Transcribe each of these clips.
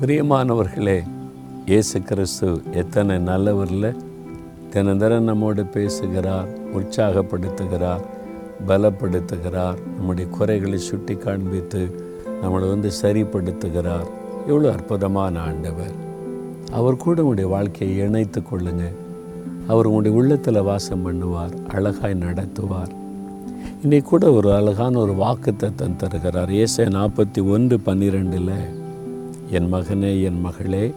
பிரியமானவர்களே இயேசு கிறிஸ்து எத்தனை நல்லவரில்? தினந்தரம் நம்மோடு பேசுகிறார் உற்சாகப்படுத்துகிறார் பலப்படுத்துகிறார் நம்முடைய குறைகளை சுட்டி காண்பித்து நம்மளை வந்து சரிப்படுத்துகிறார். எவ்வளோ அற்புதமான ஆண்டவர். அவர் கூட உங்களுடைய வாழ்க்கையை இணைத்து கொள்ளுங்க. அவர் உங்களுடைய உள்ளத்தில் வாசம் பண்ணுவார் அழகாய் நடத்துவார். இன்னைக்கு கூட ஒரு அழகான ஒரு வாக்குத்தத்தம் தருகிறார். ஏசை நாற்பத்தி ஒன்று பன்னிரெண்டில் என் மகனே என் மகளே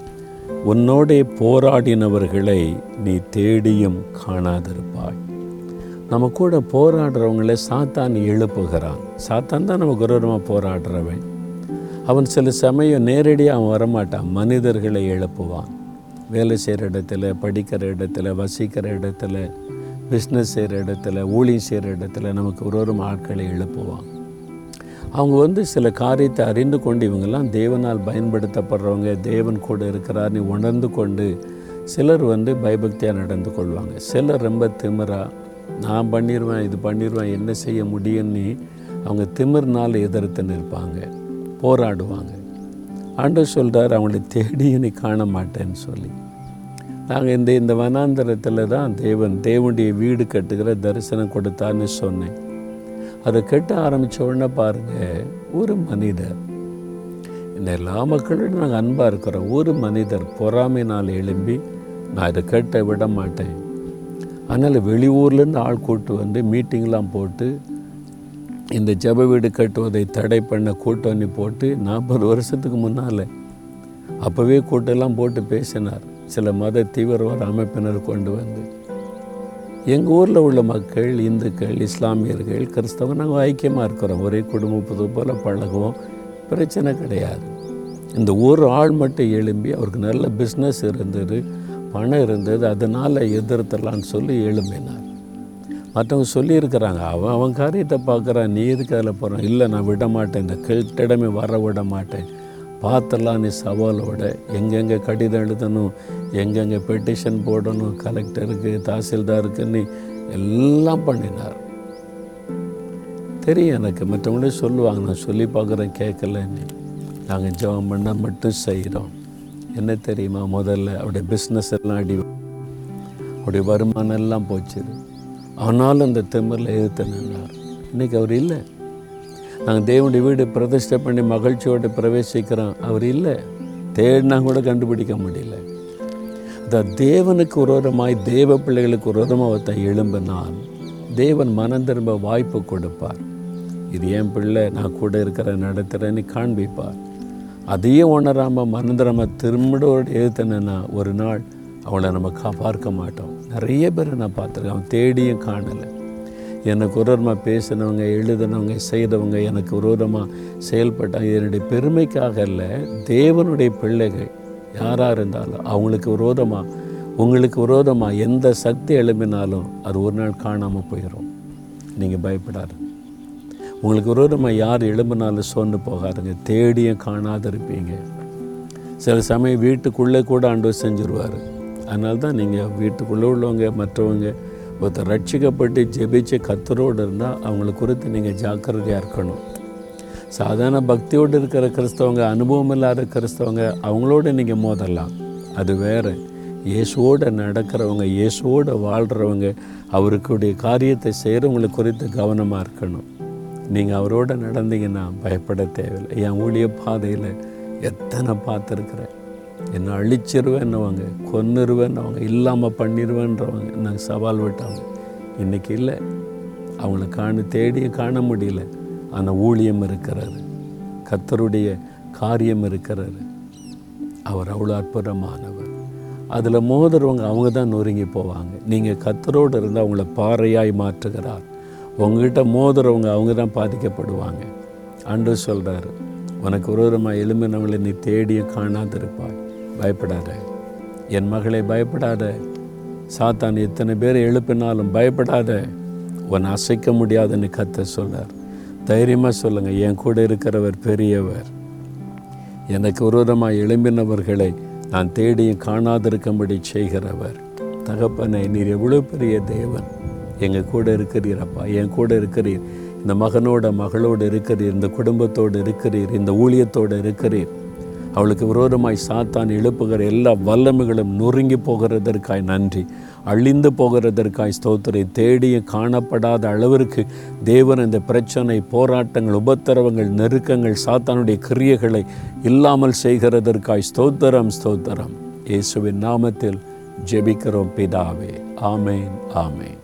உன்னோடே போராடினவர்களை நீ தேடியும் காணாதிருப்பாய். நம்ம கூட போராடுறவங்கள சாத்தான் எழுப்புகிறான். சாத்தான் தான் நம்ம குரூரமாக போராடுறவன். அவன் சில சமயம் நேரடியாக அவன் வரமாட்டான். மனிதர்களை எழுப்புவான். வேலை செய்கிற இடத்துல படிக்கிற இடத்துல வசிக்கிற இடத்துல பிஸ்னஸ் செய்கிற இடத்துல ஊழியம் செய்கிற இடத்துல நமக்கு ஒரு ஒரு ஆட்களை எழுப்புவான். அவங்க வந்து சில காரியத்தை அறிந்து கொண்டு இவங்கெல்லாம் தேவனால் பயன்படுத்தப்படுறவங்க தேவன் கூட இருக்கிறார்னு உணர்ந்து கொண்டு சிலர் வந்து பயபக்தியாக நடந்து கொள்வாங்க. சிலர் ரொம்ப திமிராக நான் பண்ணிடுவேன் இது பண்ணிடுவேன் என்ன செய்ய முடியும்னு அவங்க திமிர்னால் எதிர்த்து நிற்பாங்க போராடுவாங்க. ஆண்டவர் சொல்கிறார் அவங்களை தேடி நீ காண மாட்டேன்னு சொல்லி. நாங்கள் இந்த இந்த வனாந்தரத்தில் தான் தேவன் தேவனுடைய வீடு கட்டுகிற தரிசனம் கொடுத்தான்னு சொன்னேன். அதை கட்ட ஆரம்பித்த உடனே பாருங்கள் ஒரு மனிதர். இந்த எல்லா மக்களோடும் நாங்கள் அன்பாக இருக்கிறோம். ஒரு மனிதர் பொறாமைனால் எழும்பி நான் இதை கட்ட விட மாட்டேன். அதனால் வெளியூர்லேருந்து ஆள் கூட்டு வந்து மீட்டிங்லாம் போட்டு இந்த ஜப வீடு கட்டுவதை தடை பண்ண கூட்டணி போட்டு நாற்பது வருஷத்துக்கு முன்னால் அப்போவே கூட்டெல்லாம் போட்டு பேசினார். சில மத தீவிரவாத அமைப்பினர் கொண்டு வந்து. எங்கள் ஊரில் உள்ள மக்கள் இந்துக்கள் இஸ்லாமியர்கள் கிறிஸ்தவம் நாங்கள் ஐக்கியமாக இருக்கிறோம். ஒரே குடும்பப்பது போல் பழகுவோம். பிரச்சனை கிடையாது. இந்த ஒரு ஆள் மட்டும் எழும்பி அவருக்கு நல்ல பிஸ்னஸ் இருந்தது பணம் இருந்தது அதனால் எதிர்த்தலான்னு சொல்லி எழும்பினார். மற்றவங்க சொல்லியிருக்கிறாங்க அவன் அவன் காரியத்தை பார்க்குறான் நீ எதுக்கு அதில் போகிறான் இல்லை நான் விட மாட்டேன் இந்த கெட்டிடமே வர விட மாட்டேன் பார்த்தலாம் நீ சவாலோட. எங்கெங்கே கடிதம் எழுதணும் எங்கெங்கே பெட்டிஷன் போடணும் கலெக்டருக்கு தாசில்தாருக்குன்னு எல்லாம் பண்ணினார். தெரியும் எனக்கு மற்றவங்களே சொல்லுவாங்க நான் சொல்லி பார்க்குறேன் கேட்கலன்னு. நாங்கள் ஜெபம் பண்ண மட்டும் செய்கிறோம். என்ன தெரியுமா முதல்ல? அவருடைய பிஸ்னஸ் எல்லாம் அடி அவருடைய வருமானம் எல்லாம் போச்சு. ஆனாலும் அந்த திமிரில் எதிர்த்து நின்றார். இன்றைக்கி அவர் இல்லை. நாங்கள் தேவனுடைய வீடு பிரதிஷ்டை பண்ணி மகிழ்ச்சியோடு பிரவேசிக்கிறோம். அவர் இல்லை. தேடினா கூட கண்டுபிடிக்க முடியல. இந்த தேவனுக்கு விரோதமாய் தேவ பிள்ளைகளுக்கு விரோதமாக ஒருத்தன் எழும்பினால் தேவன் மனம் திரும்ப வாய்ப்பு கொடுப்பார். இது என் பிள்ளை நான் கூட இருக்கிற நடத்துகிறேன்னு காண்பிப்பார். அதையே உணராமல் மனந்திரம திரும்பிடோடு எழுத்தினா ஒரு நாள் அவளை நம்ம கா பார்க்க மாட்டோம். நிறைய பேரை நான் பார்த்துருக்கேன். அவன் தேடியும் காணலை. எனக்கு உரமாக பேசினவங்க எழுதினவங்க செய்தவங்க எனக்கு விரோதமாக செயல்பட்டாங்க என்னுடைய பெருமைக்காக இல்லை தேவனுடைய பிள்ளைகள் யாராக இருந்தாலும் அவங்களுக்கு விரோதமாக உங்களுக்கு விரோதமாக எந்த சக்தி எழுப்பினாலும் அது ஒரு நாள் காணாமல் போயிடும் நீங்கள் பயப்படாது உங்களுக்கு விரோதமாக யார் எழும்பினாலும் சோர்ந்து போகாதுங்க. தேடியும் காணாது இருப்பீங்க. சில சமயம் வீட்டுக்குள்ளே கூட ஆண்டவர் செஞ்சுருவார். அதனால தான் நீங்கள் வீட்டுக்குள்ளே உள்ளவங்க மற்றவங்க ஒருத்தர் ரட்சிக்கப்பட்டு ஜெபிச்சு கத்தரோடு இருந்தால் அவங்கள குறித்து நீங்கள் ஜாக்கிரதையாக இருக்கணும். சாதாரண பக்தியோடு இருக்கிற கிறிஸ்தவங்க அனுபவம் இல்லாத கிறிஸ்தவங்க அவங்களோட நீங்கள் மோதலாம். அது வேறு. இயேசுவோடு நடக்கிறவங்க இயேசுவோடு வாழ்கிறவங்க அவருக்குடைய காரியத்தை செய்கிறவங்களை குறித்து கவனமாக இருக்கணும். நீங்கள் அவரோட நடந்தீங்கன்னா பயப்பட தேவையில்லை. என் ஊழிய பாதையில் எத்தனை பார்த்துருக்குறேன் என்னை அழிச்சிருவேன்னவங்க கொன்னுருவேன்னவங்க இல்லாமல் பண்ணிடுவேன்றவங்க நாங்கள் சவால் விட்டாங்க. இன்றைக்கி இல்லை. அவங்கள காண தேடியும் காண முடியல. ஆனால் ஊழியம் இருக்கிறாரு. கத்தருடைய காரியம் இருக்கிறாரு. அவர் அவ்வளோ அற்புதமானவர் அதில் மோதுறவங்க அவங்க தான் நொறுங்கி போவாங்க. நீங்கள் கத்தரோடு இருந்து அவங்கள பாறையாய் மாற்றுகிறார். உங்ககிட்ட மோதுறவங்க அவங்க தான் பாதிக்கப்படுவாங்க. அன்று சொல்கிறாரு உனக்கு விரோதமாக எலும்பினவங்களை நீ தேடியும் காணாதிருப்பாய். பயப்படாத. என் மகளை பயப்படாத. சாத்தான் எத்தனை பேர் எழுப்பினாலும் பயப்படாத. உன்னை அசைக்க முடியாதுன்னு கத்த சொல்லார் தைரியமாக சொல்லுங்கள் என் கூட இருக்கிறவர் பெரியவர். எனக்கு விரோதமாக எழும்பினவர்களை நான் தேடியும் காணாதிருக்கும்படி செய்கிறவர். தகப்பனை நீர் எவ்வளோ பெரிய தேவன். எங்கள் கூட இருக்கிறீரப்பா என் கூட இருக்கிறீர். இந்த மகனோட மகளோடு இருக்கிறீர் இந்த குடும்பத்தோடு இருக்கிறீர் இந்த ஊழியத்தோடு இருக்கிறீர். அவளுக்கு விரோதமாய் சாத்தான் எழுப்புகிற எல்லா வல்லமைகளும் நொறுங்கி போகிறதற்காய் நன்றி. அழிந்து போகிறதற்காய் ஸ்தோத்திரை தேடிய காணப்படாத அளவிற்கு தேவன் இந்த பிரச்சனை போராட்டங்கள் உபத்திரவங்கள் நெருக்கங்கள் சாத்தானுடைய கிரியைகளை இல்லாமல் செய்கிறதற்காய் ஸ்தோத்திரம் ஸ்தோத்திரம். இயேசுவின் நாமத்தில் ஜெபிக்கிறோம் பிதாவே. ஆமேன் ஆமேன்.